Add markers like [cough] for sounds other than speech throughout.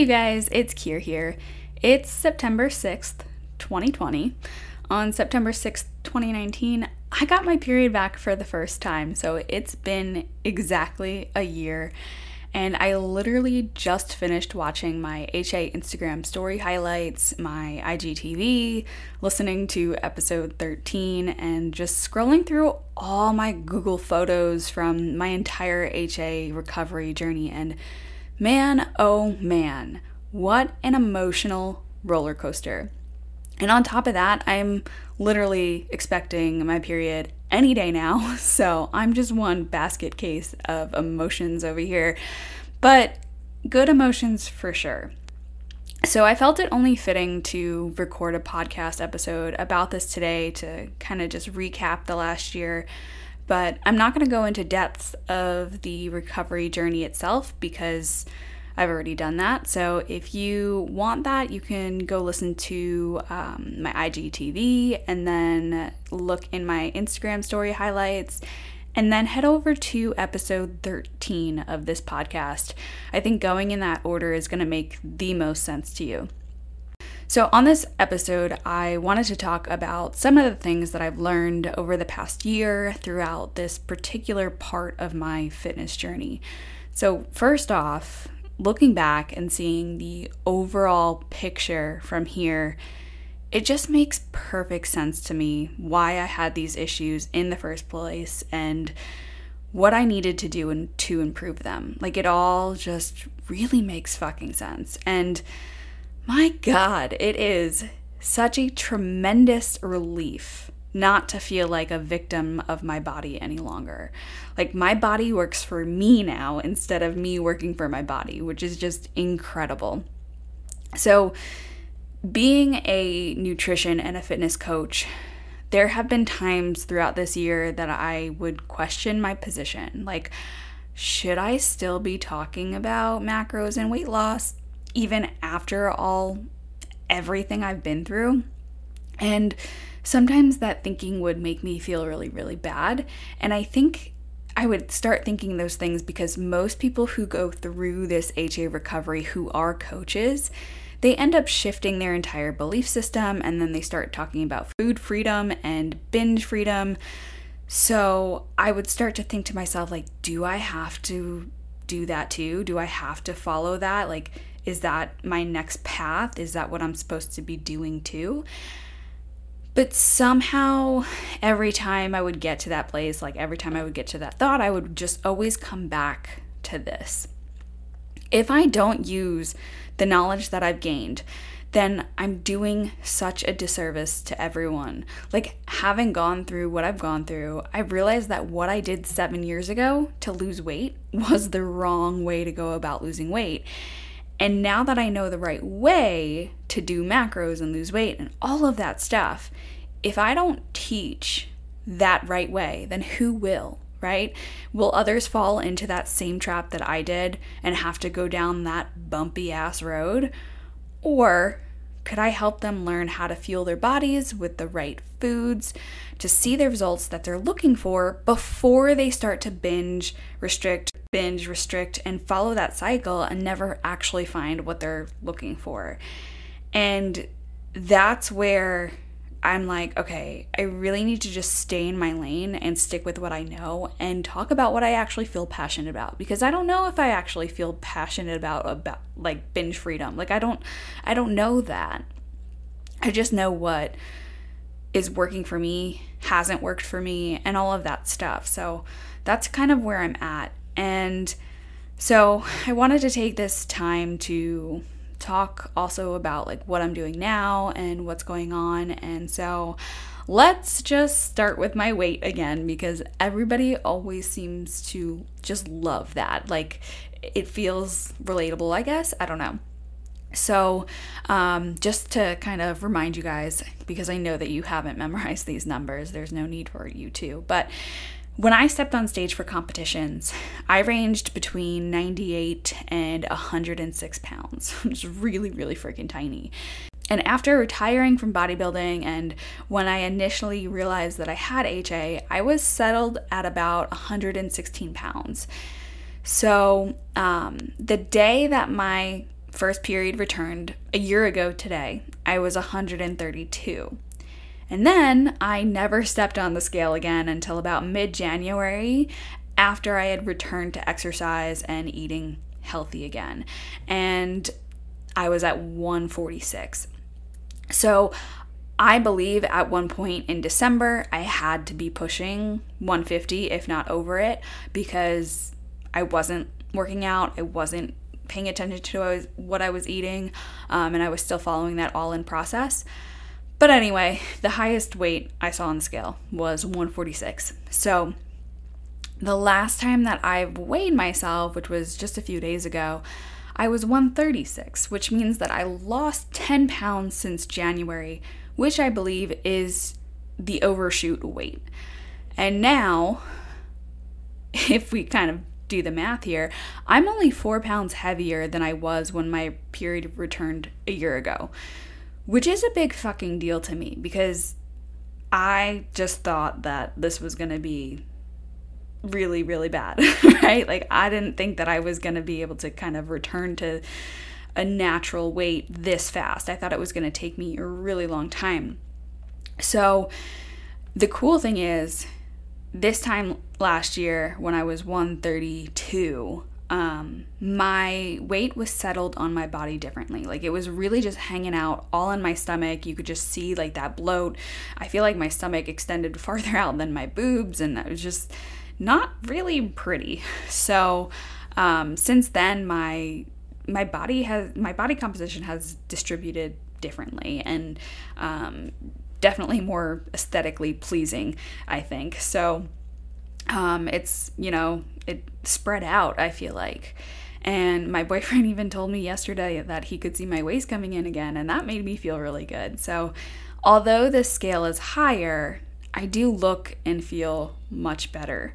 Hey, you guys, it's Kier here. It's September 6th, 2020. On September 6th, 2019, I got my period back for the first time, so it's been exactly a year. And I literally just finished watching my HA Instagram story highlights, my IGTV, listening to episode 13, and just scrolling through all my Google photos from my entire HA recovery journey. And Man, oh man, what an emotional roller coaster. And on top of that, I'm literally expecting my period any day now. [laughs] So I'm just one basket case of emotions over here, but good emotions for sure. So I felt it only fitting to record a podcast episode about this today to kind of just recap the last year but I'm not going to go into depths of the recovery journey itself because I've already done that. So if you want that, you can go listen to um, my IGTV and then look in my Instagram story highlights and then head over to episode 13 of this podcast. I think going in that order is going to make the most sense to you. So, on this episode, I wanted to talk about some of the things that I've learned over the past year throughout this particular part of my fitness journey. So, first off, looking back and seeing the overall picture from here, it just makes perfect sense to me why I had these issues in the first place and what I needed to do to improve them. Like, it all just really makes fucking sense. And my God, it is such a tremendous relief not to feel like a victim of my body any longer. Like, my body works for me now instead of me working for my body, which is just incredible. So, being a nutrition and a fitness coach, there have been times throughout this year that I would question my position. Like, should I still be talking about macros and weight loss? Even after all everything I've been through. And sometimes that thinking would make me feel really, really bad. And I think I would start thinking those things because most people who go through this HA recovery who are coaches, they end up shifting their entire belief system and then they start talking about food freedom and binge freedom. So I would start to think to myself, like, do I have to do that too? Do I have to follow that? Like, is that my next path? Is that what I'm supposed to be doing too? But somehow, every time I would get to that place, like every time I would get to that thought, I would just always come back to this. If I don't use the knowledge that I've gained, then I'm doing such a disservice to everyone. Like, having gone through what I've gone through, I realized that what I did seven years ago to lose weight was the wrong way to go about losing weight. And now that I know the right way to do macros and lose weight and all of that stuff, if I don't teach that right way, then who will, right? Will others fall into that same trap that I did and have to go down that bumpy ass road? Or could I help them learn how to fuel their bodies with the right foods to see the results that they're looking for before they start to binge, restrict, binge, restrict, and follow that cycle and never actually find what they're looking for? And that's where I'm like, okay, I really need to just stay in my lane and stick with what I know and talk about what I actually feel passionate about because I don't know if I actually feel passionate about about like binge freedom. Like I don't I don't know that. I just know what is working for me, hasn't worked for me, and all of that stuff. So that's kind of where I'm at. And so I wanted to take this time to talk also about like what I'm doing now and what's going on. And so let's just start with my weight again because everybody always seems to just love that. Like it feels relatable, I guess. I don't know. So, um, just to kind of remind you guys, because I know that you haven't [laughs] memorized these numbers, there's no need for you to, but when I stepped on stage for competitions, I ranged between 98 and 106 pounds, [laughs] which is really, really freaking tiny. And after retiring from bodybuilding, and when I initially realized that I had HA, I was settled at about 116 pounds. So, um, the day that my first period returned a year ago today, I was 132. And then I never stepped on the scale again until about mid January after I had returned to exercise and eating healthy again. And I was at 146. So I believe at one point in December, I had to be pushing 150, if not over it, because I wasn't working out, I wasn't paying attention to what I was eating, um, and I was still following that all in process. But anyway, the highest weight I saw on the scale was 146. So the last time that I've weighed myself, which was just a few days ago, I was 136, which means that I lost 10 pounds since January, which I believe is the overshoot weight. And now, [laughs] if we kind of do the math here, I'm only four pounds heavier than I was when my period returned a year ago, which is a big fucking deal to me because I just thought that this was gonna be really, really bad, [laughs] right? Like, I didn't think that I was gonna be able to kind of return to a natural weight this fast. I thought it was going to take me a really long time. So, the cool thing is, this time last year when I was 132, um, my weight was settled on my body differently. Like it was really just hanging out all in my stomach. You could just see like that bloat. I feel like my stomach extended [laughs] farther out than my boobs, and that was just not really pretty. So, um, since then, my my body has my body composition has distributed differently and um, definitely more aesthetically pleasing i think so um, it's you know it spread out i feel like and my [laughs] boyfriend even told me yesterday that he could see my waist coming in again and that made me feel really good so although the scale is higher i do look and feel much better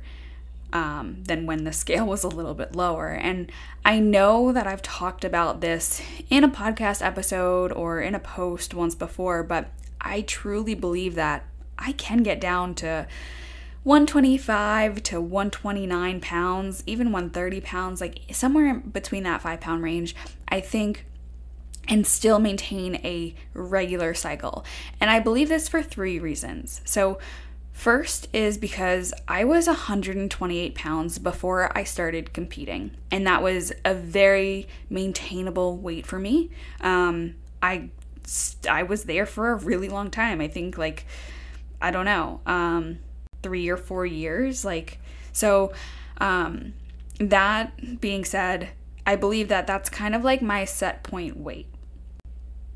um, than when the [laughs] scale was a little bit lower. And I know that I've talked about this in a podcast episode or in a post once before, but I truly believe that I can get down to 125 to 129 pounds, even 130 pounds, like somewhere between that five pound range, I think, and still maintain a regular cycle. And I believe this for three reasons. So, First is because I was 128 pounds before I started competing, and that was a very maintainable weight for me. Um, I I was there for a really long time. I think like I don't know, um, three or four years. Like so. Um, that being said, I believe that that's kind of like my set point weight.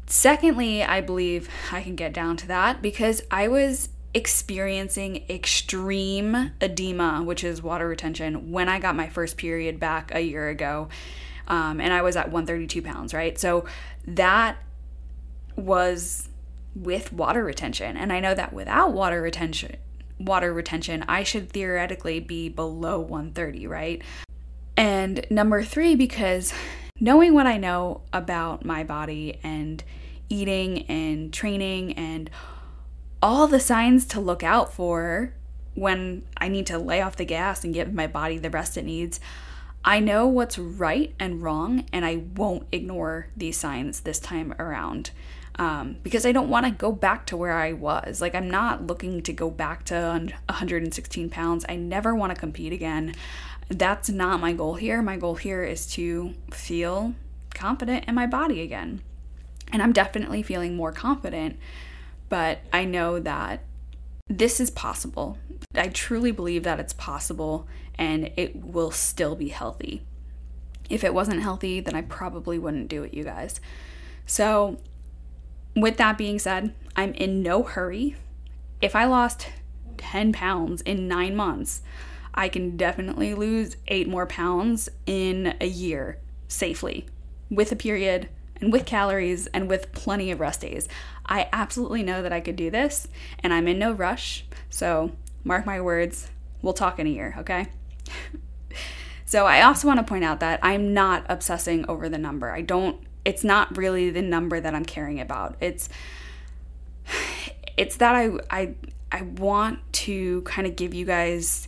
Secondly, I believe I can get down to that because I was experiencing extreme edema, which is water retention, when I got my first period back a year ago. Um, and I was at 132 pounds, right? So that was with water retention. And I know that without water retention, water retention, I should theoretically be below 130, right? And number three, because knowing what I know about my body and eating and training and all the signs to look out for when I need to lay off the gas and give my body the rest it needs. I know what's right and wrong, and I won't ignore these signs this time around um, because I don't want to go back to where I was. Like, I'm not looking to go back to 116 pounds. I never want to compete again. That's not my goal here. My goal here is to feel confident in my body again. And I'm definitely feeling more confident but I know that this is possible. I truly believe that it's possible and it will still be healthy. If it wasn't healthy, then I probably wouldn't do it, you guys. So, with that being said, I'm in no hurry. If I lost 10 pounds in nine months, I can definitely lose eight more pounds in a year safely with a period and with calories and with plenty of rest days. I absolutely know that I could do this, and I'm in no rush. So, mark my words, we'll talk in a year, okay? [laughs] so, I also want to point out that I'm not obsessing over the number. I don't, it's not really the number that I'm caring about. It's, it's that I, I, I want to kind of give you guys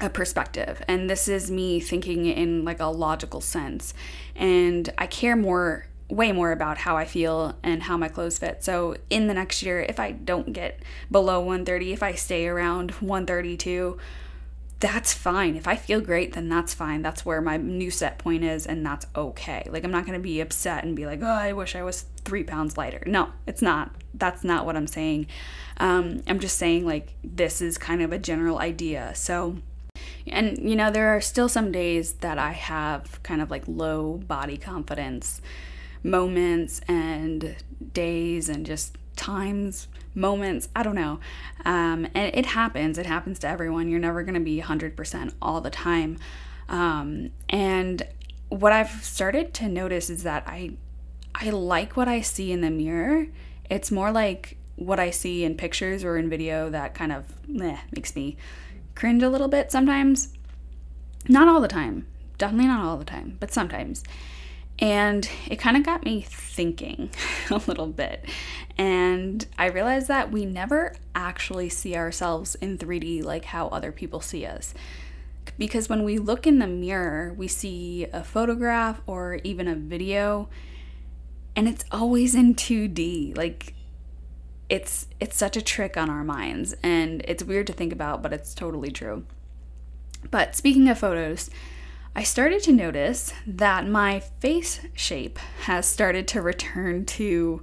a perspective. And this is me thinking in like a logical sense. And i care more way more about how i feel and how my clothes fit. So in the next year if i don't get below 130 if i stay around 132 that's fine. If i feel great then that's fine. That's where my new set point is and that's okay. Like i'm not to be upset and be like oh i wish i was three pounds lighter. No it's not. That's not what i'm saying. Um, i'm just saying like this is kind of a general idea. So and you know, there are still some days that I have kind of like low body confidence moments and days and just times, moments. I don't know. Um, and it happens. It happens to everyone. You're never going to be 100% all the time. Um, and what I've started to notice is that I I like what I see in the mirror. It's more like what I see in pictures or in video that kind of meh, makes me cringe a little bit sometimes. Not all the time, definitely not all the time, but sometimes. And it kind of got me thinking [laughs] a little bit. And I realized that we never actually see ourselves in 3D like how other people see us. Because when we look in the mirror, we see a photograph or even a video, and it's always in 2D. Like it's it's such a trick on our minds and it's weird to think about but it's totally true but speaking of photos i started to notice that my face shape has started to return to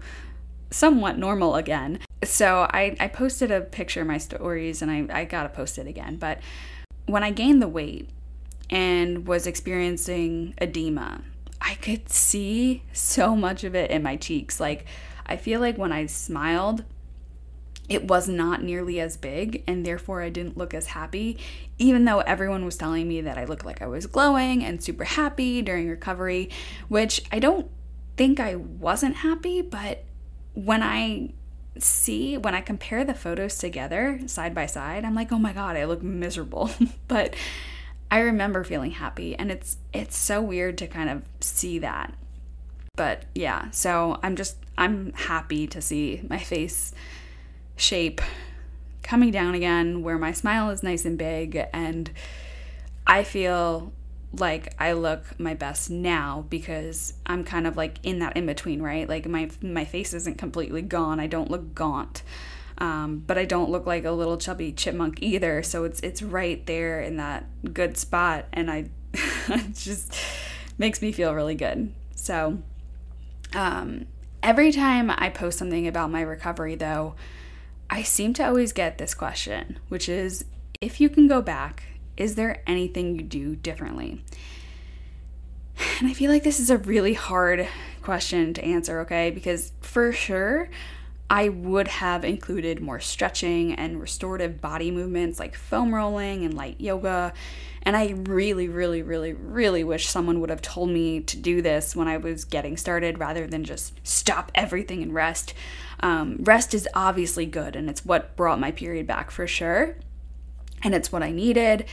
somewhat normal again. So i, I posted a picture in my stories and I, I gotta post it again. But when i gained the weight and was experiencing edema i could see so much of it in my cheeks. Like I feel like when I smiled, it was not nearly as big and therefore I didn't look as happy, even though everyone was telling me that I looked like I was glowing and super happy during recovery, which I don't think I wasn't happy, but when I see, when I compare the photos together side by side, I'm like, oh my God, I look miserable. [laughs] but I remember feeling happy and it's it's so weird to kind of see that. But yeah, so I'm just I'm happy to see my face shape coming down again where my smile is nice and big and I feel like I look my best now because I'm kind of like in that in between, right? Like my my face isn't completely gone. I don't look gaunt. Um, but I don't look like a little chubby chipmunk either. So it's it's right there in that good spot, and I [laughs] it just makes me feel really good. So um, every time I post something about my recovery, though, I seem to always get this question, which is if you can go back, is there anything you do differently? [sighs] And I feel like this is a really hard question to answer, okay? Because for sure, I would have included more stretching and restorative body movements like foam rolling and light yoga. And I really, really, really, really wish someone would have told me to do this when I was getting started rather than just stop everything and rest. Um, rest is obviously good and it's what brought my period back for sure. And it's what I needed.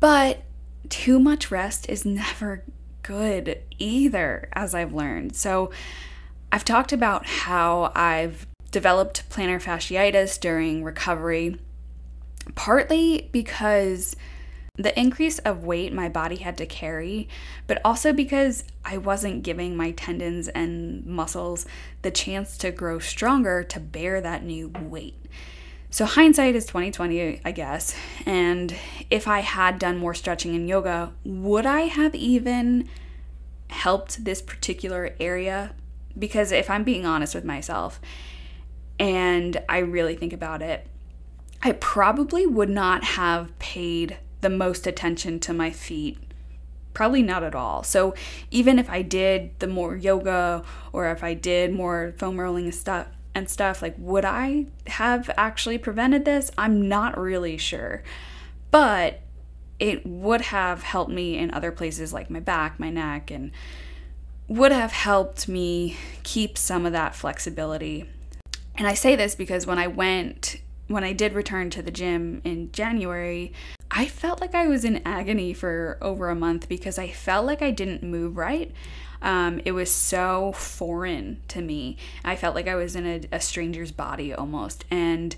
But too much rest is never good either, as I've learned. So I've talked about how I've developed plantar fasciitis during recovery, partly because the increase of weight my body had to carry, but also because I wasn't giving my tendons and muscles the chance to grow stronger to bear that new weight. So hindsight is 2020, I guess. And if I had done more stretching and yoga, would I have even helped this particular area? Because if I'm being honest with myself, and I really think about it, I probably would not have paid the most attention to my feet. Probably not at all. So even if I did the more yoga or if I did more foam rolling and stuff and stuff, like would I have actually prevented this? I'm not really sure. But it would have helped me in other places like my back, my neck, and would have helped me keep some of that flexibility. And I say this because when I went, when I did return to the gym in January, I felt like I was in agony for over a month because I felt like I didn't move right. Um, it was so foreign to me. I felt like I was in a, a stranger's body almost. And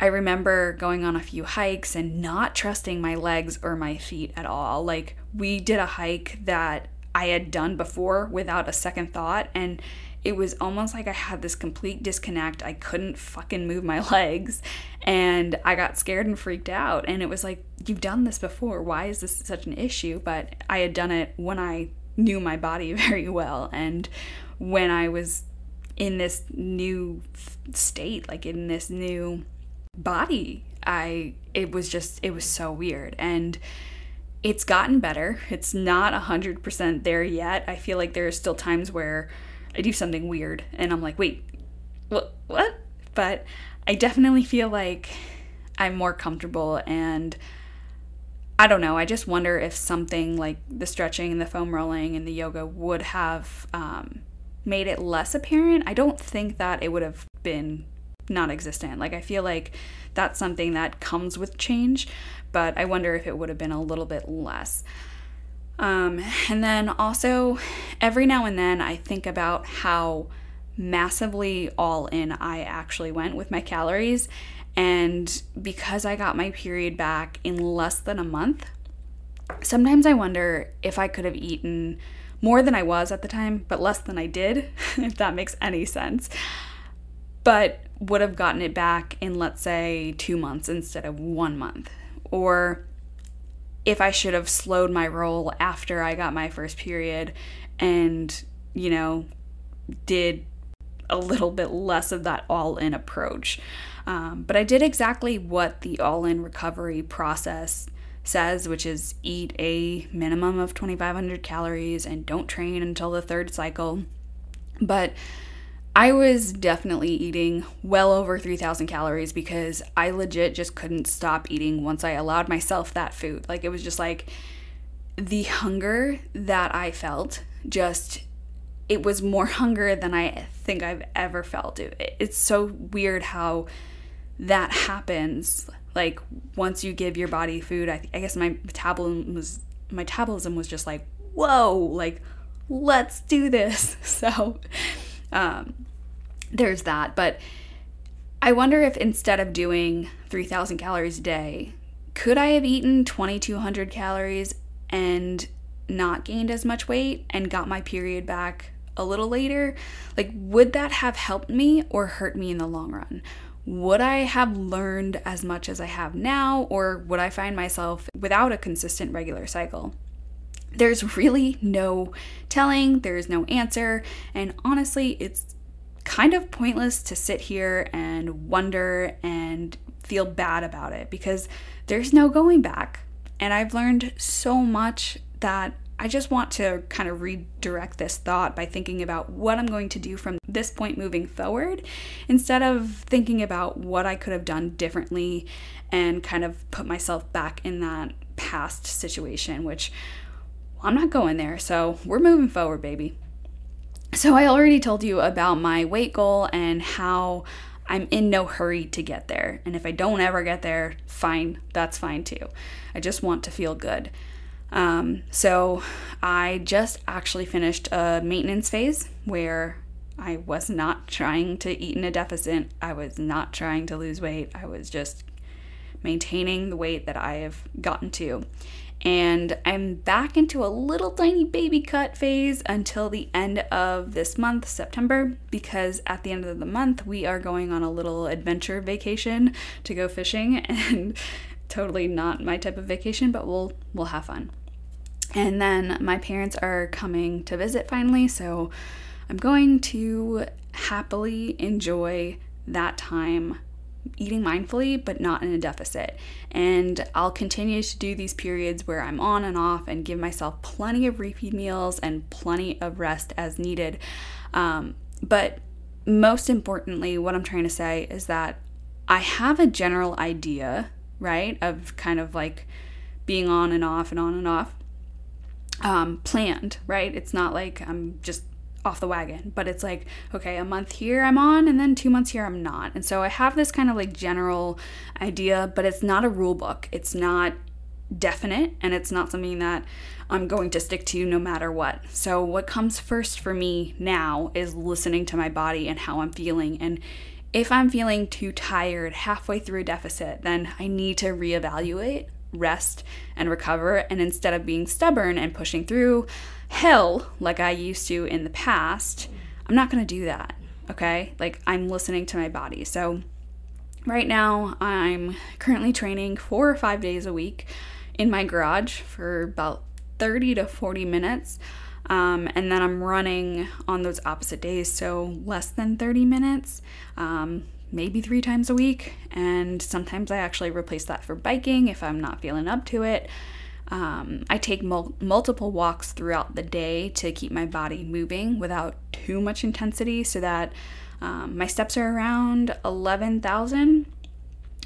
I remember going on a few hikes and not trusting my legs or my feet at all. Like, we did a hike that I had done before without a second thought, and it was almost like I had this complete disconnect. I couldn't fucking move my [laughs] legs, and I got scared and freaked out. And it was like, You've done this before. Why is this such an issue? But I had done it when I knew my body [laughs] very well, and when I was in this new state, like in this new body. I it was just it was so weird and it's gotten better. It's not 100% there yet. I feel like there are still times where I do something weird and I'm like, "Wait. What what?" But I definitely feel like I'm more comfortable and I don't know. I just wonder if something like the stretching and the foam rolling and the yoga would have um, made it less apparent. I don't think that it would have been non existent. Like, I feel like that's something that comes with change, but I wonder if it would have been a little bit less. Um, and then also, every now and then, I think about how massively all in I actually went with my calories. And because I got my period back in less than a month, sometimes I wonder if I could have eaten more than I was at the time, but less than I did, [laughs] if that makes any sense but would have gotten it back in, let's say, two months instead of one month. Or if I should have slowed my roll after I got my first period and, you know, did a little bit less of that all in approach. Um, but I did exactly what the all in recovery process says, which is eat a minimum of 2,500 calories and don't train until the third cycle. But I was definitely eating well over 3,000 calories because I legit just couldn't stop eating once I allowed myself that food. Like, it was just like the hunger that I felt, just, it was more [laughs] hunger than I think I've ever felt. It, it's so weird how that happens. Like, once you give your body food, I, I guess my metabolism was, my metabolism was just like, whoa, like, let's do this. [laughs] So, um, there's that. But I wonder if instead of doing 3,000 calories a day, could I have eaten 2,200 calories and not gained as much weight and got my period back a little later? Like, would that have helped me or hurt me in the long run? Would I have learned as much as I have now, or would I find myself without a consistent regular cycle? There's really no telling, there's no answer, and honestly, it's kind of pointless to sit here and wonder and feel bad about it because there's no going back. And I've learned so much that I just want to kind of redirect this thought by thinking about what I'm going to do from this point moving forward instead of thinking about what I could have done differently and kind of put myself back in that past situation, which I'm not going there. So we're moving forward, baby. So, I already told you about my weight goal and how I'm in no hurry to get there. And if I don't ever get there, fine, that's fine too. I just want to feel good. Um, so, I just actually finished a maintenance phase where I was not trying to eat in a deficit, I was not trying to lose weight, I was just maintaining the weight that I have gotten to and I'm back into a little tiny baby cut phase until the end of this month, September, because at the end of the month we are going on a little adventure vacation to go fishing [laughs] and totally not my type of vacation, but we'll we'll have fun. And then my parents are coming to visit finally, so I'm going to happily enjoy that time eating mindfully, but not in a deficit. And I'll continue to do these periods where I'm on and off and give myself plenty of refeed meals and plenty of rest as needed. Um, but most importantly, what I'm trying to say is that I have a general idea, right, of kind of like being on and off and on and off um, planned, right? It's not like I'm just off the wagon, but it's like, okay, a month here I'm on, and then two months here I'm not. And so I have this kind of like general idea, but it's not a rule book. It's not definite, and it's not something that I'm going to stick to no matter what. So, what comes first for me now is listening to my body and how I'm feeling. And if I'm feeling too tired halfway through a deficit, then I need to reevaluate, rest, and recover. And instead of being stubborn and pushing through hell like I used to in the past, I'm not going to do that. Okay? Like I'm listening to my body. So right now, I'm currently training four or five days a week in my garage for about 30 to 40 minutes. Um, and then I'm running on those opposite days, so less than 30 minutes, um, maybe three times a week. And sometimes I actually replace that for biking if I'm not feeling up to it. Um, I take mul- multiple walks throughout the day to keep my body moving without too much intensity so that um, my steps are around 11,000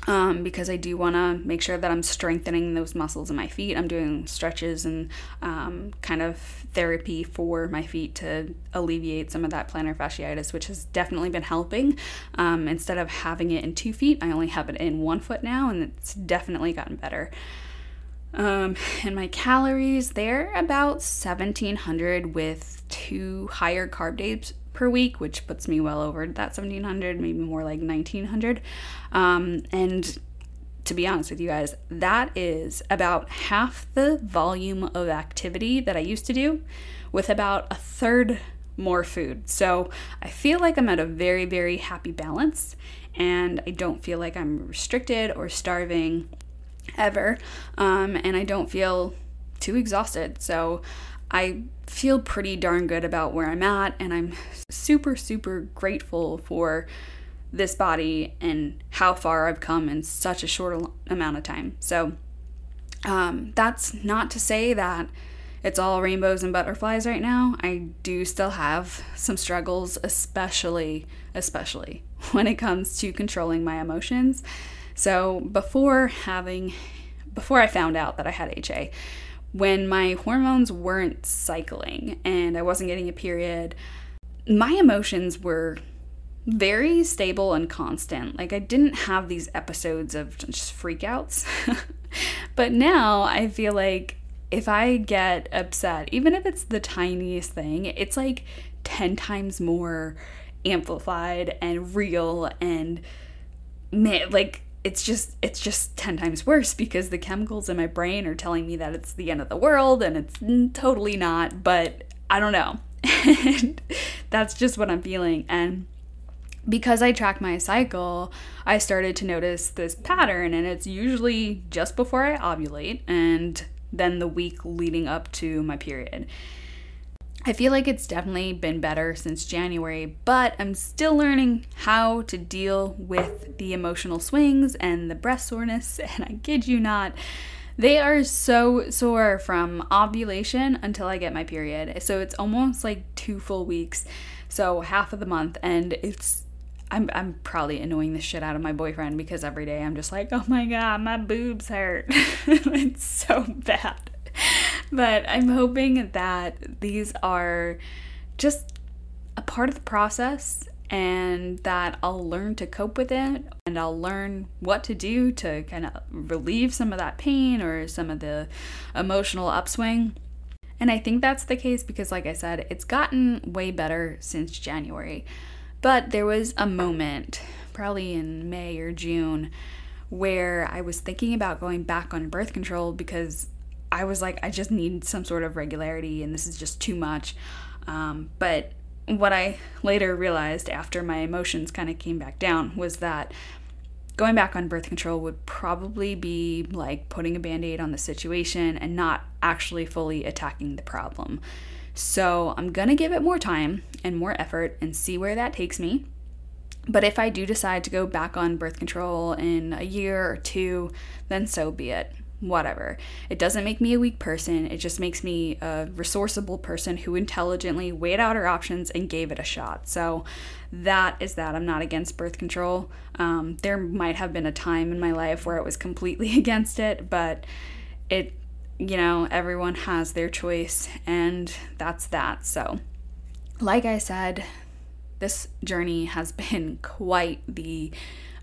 um, because I do want to make sure that I'm strengthening those muscles in my feet. I'm doing stretches and um, kind of therapy for my feet to alleviate some of that plantar fasciitis, which has definitely been helping. Um, instead of having it in two feet, I only have it in one foot now, and it's definitely gotten better. Um, [laughs] and my calories, they're about 1700 with two higher carb days per week, which puts me well over that 1700, maybe more like 1900. Um, and to be honest with you guys, that is about half the volume of activity that I used to do with about a third more food. So I feel like I'm at a very, very happy balance and I don't feel like I'm restricted or starving ever. Um, and I don't feel too exhausted. So I feel pretty darn good about where I'm at, and I'm super, super grateful for this body and how far I've come in such a short amount of time. So, um, that's not to say that it's all rainbows and butterflies right now. I do still have some struggles, especially, especially [laughs] when it comes to controlling my emotions. So, before having, before I found out that I had HA, when my hormones weren't cycling and I wasn't getting a period, my emotions were very stable and constant. Like I didn't have these episodes of just freakouts. [laughs] but now I feel like if I get upset, even if it's the tiniest thing, it's like 10 times more amplified and real and like it's just it's just 10 times worse because the chemicals in my brain are telling me that it's the end of the world and it's totally not but i don't know. [laughs] And that's just what i'm feeling. And because i track my cycle i started to notice this pattern and it's usually just before i ovulate and then the week leading up to my period I feel like it's definitely been better since January, but I'm still learning how to deal with the emotional swings and the breast soreness, [laughs] and I kid you not, they are so sore from ovulation until I get my period. So it's almost like two full weeks, so half of the month, and it's I'm I'm probably annoying the shit out of my boyfriend because every day I'm just like, oh my god, my boobs hurt. [laughs] it's so [laughs] bad. But I'm hoping that these are just a part of the process and that I'll learn to cope with it and I'll learn what to do to kind of relieve some of that pain or some of the emotional upswing. And I think that's the case because, like I said, it's gotten way better since January. But there was a moment, probably in May or June, where I was thinking about going back on birth control because I was like, I just need some sort of regularity, and this is just too much. Um, but what I later realized after my emotions kind of came back down was that going back on birth control would probably be like putting a band aid on the situation and not actually fully attacking the problem. So I'm gonna give it more time and more effort and see where that takes me. But if I do decide to go back on birth control in a year or two, then so be it whatever. It doesn't make me a weak person. It just makes me a resourceable person who intelligently weighed out her options and gave it a shot. So that is that. I'm not against birth control. Um, there might have been a time in my life where it was completely [laughs] against it, but it, you know, everyone has their choice, and that's that. So, like I said, this journey has [laughs] been quite the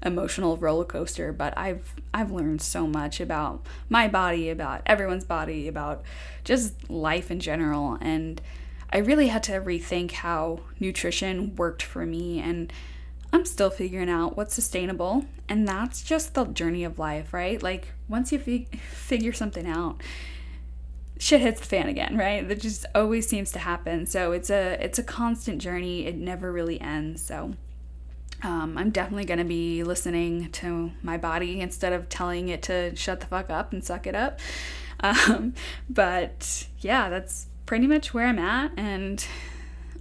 emotional roller coaster, but I've I've learned so much about my body, about everyone's body, about just life in general and I really had to rethink how nutrition worked for me and I'm still figuring out what's sustainable, and that's just the journey of life, right? Like once you fig- figure something out, shit hits the fan again, right? That just always seems to happen. So it's a it's a constant journey. It never really ends. So um, I'm definitely going to be listening to my body instead of telling it to shut the fuck up and suck it up. [laughs] Um, but yeah, that's pretty much where I'm at. And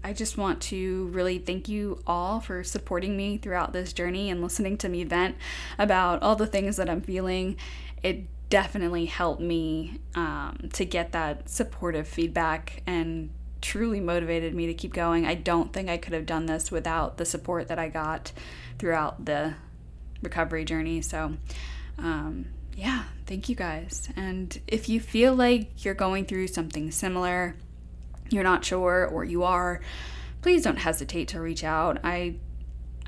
I just want to really thank you all for supporting me throughout this journey and listening to me vent about all the things that I'm feeling. It definitely helped me um, to get that supportive feedback and truly motivated me to keep going. I don't think I could have done this without the support that I got throughout the recovery journey. So, um, yeah, thank you guys. And if you feel like you're going through something similar, you're not sure or you are, please don't hesitate to reach out. I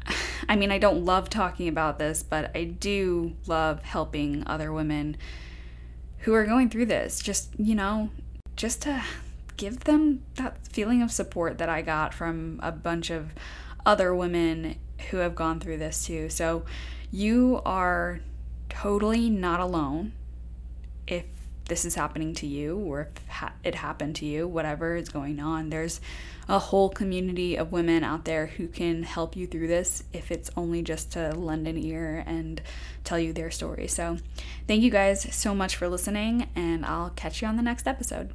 [sighs] I mean, I don't love talking about this, but I do love helping other women who are going through this. Just, you know, just to give them that feeling of support that I got from a bunch of other women who have gone through this too. So you are totally not alone if this is happening to you or if it happened to you, whatever is going on. There's a whole community of women out there who can help you through this if it's only just to lend an ear and tell you their story. So, thank you guys so much for listening, and I'll catch you on the next episode.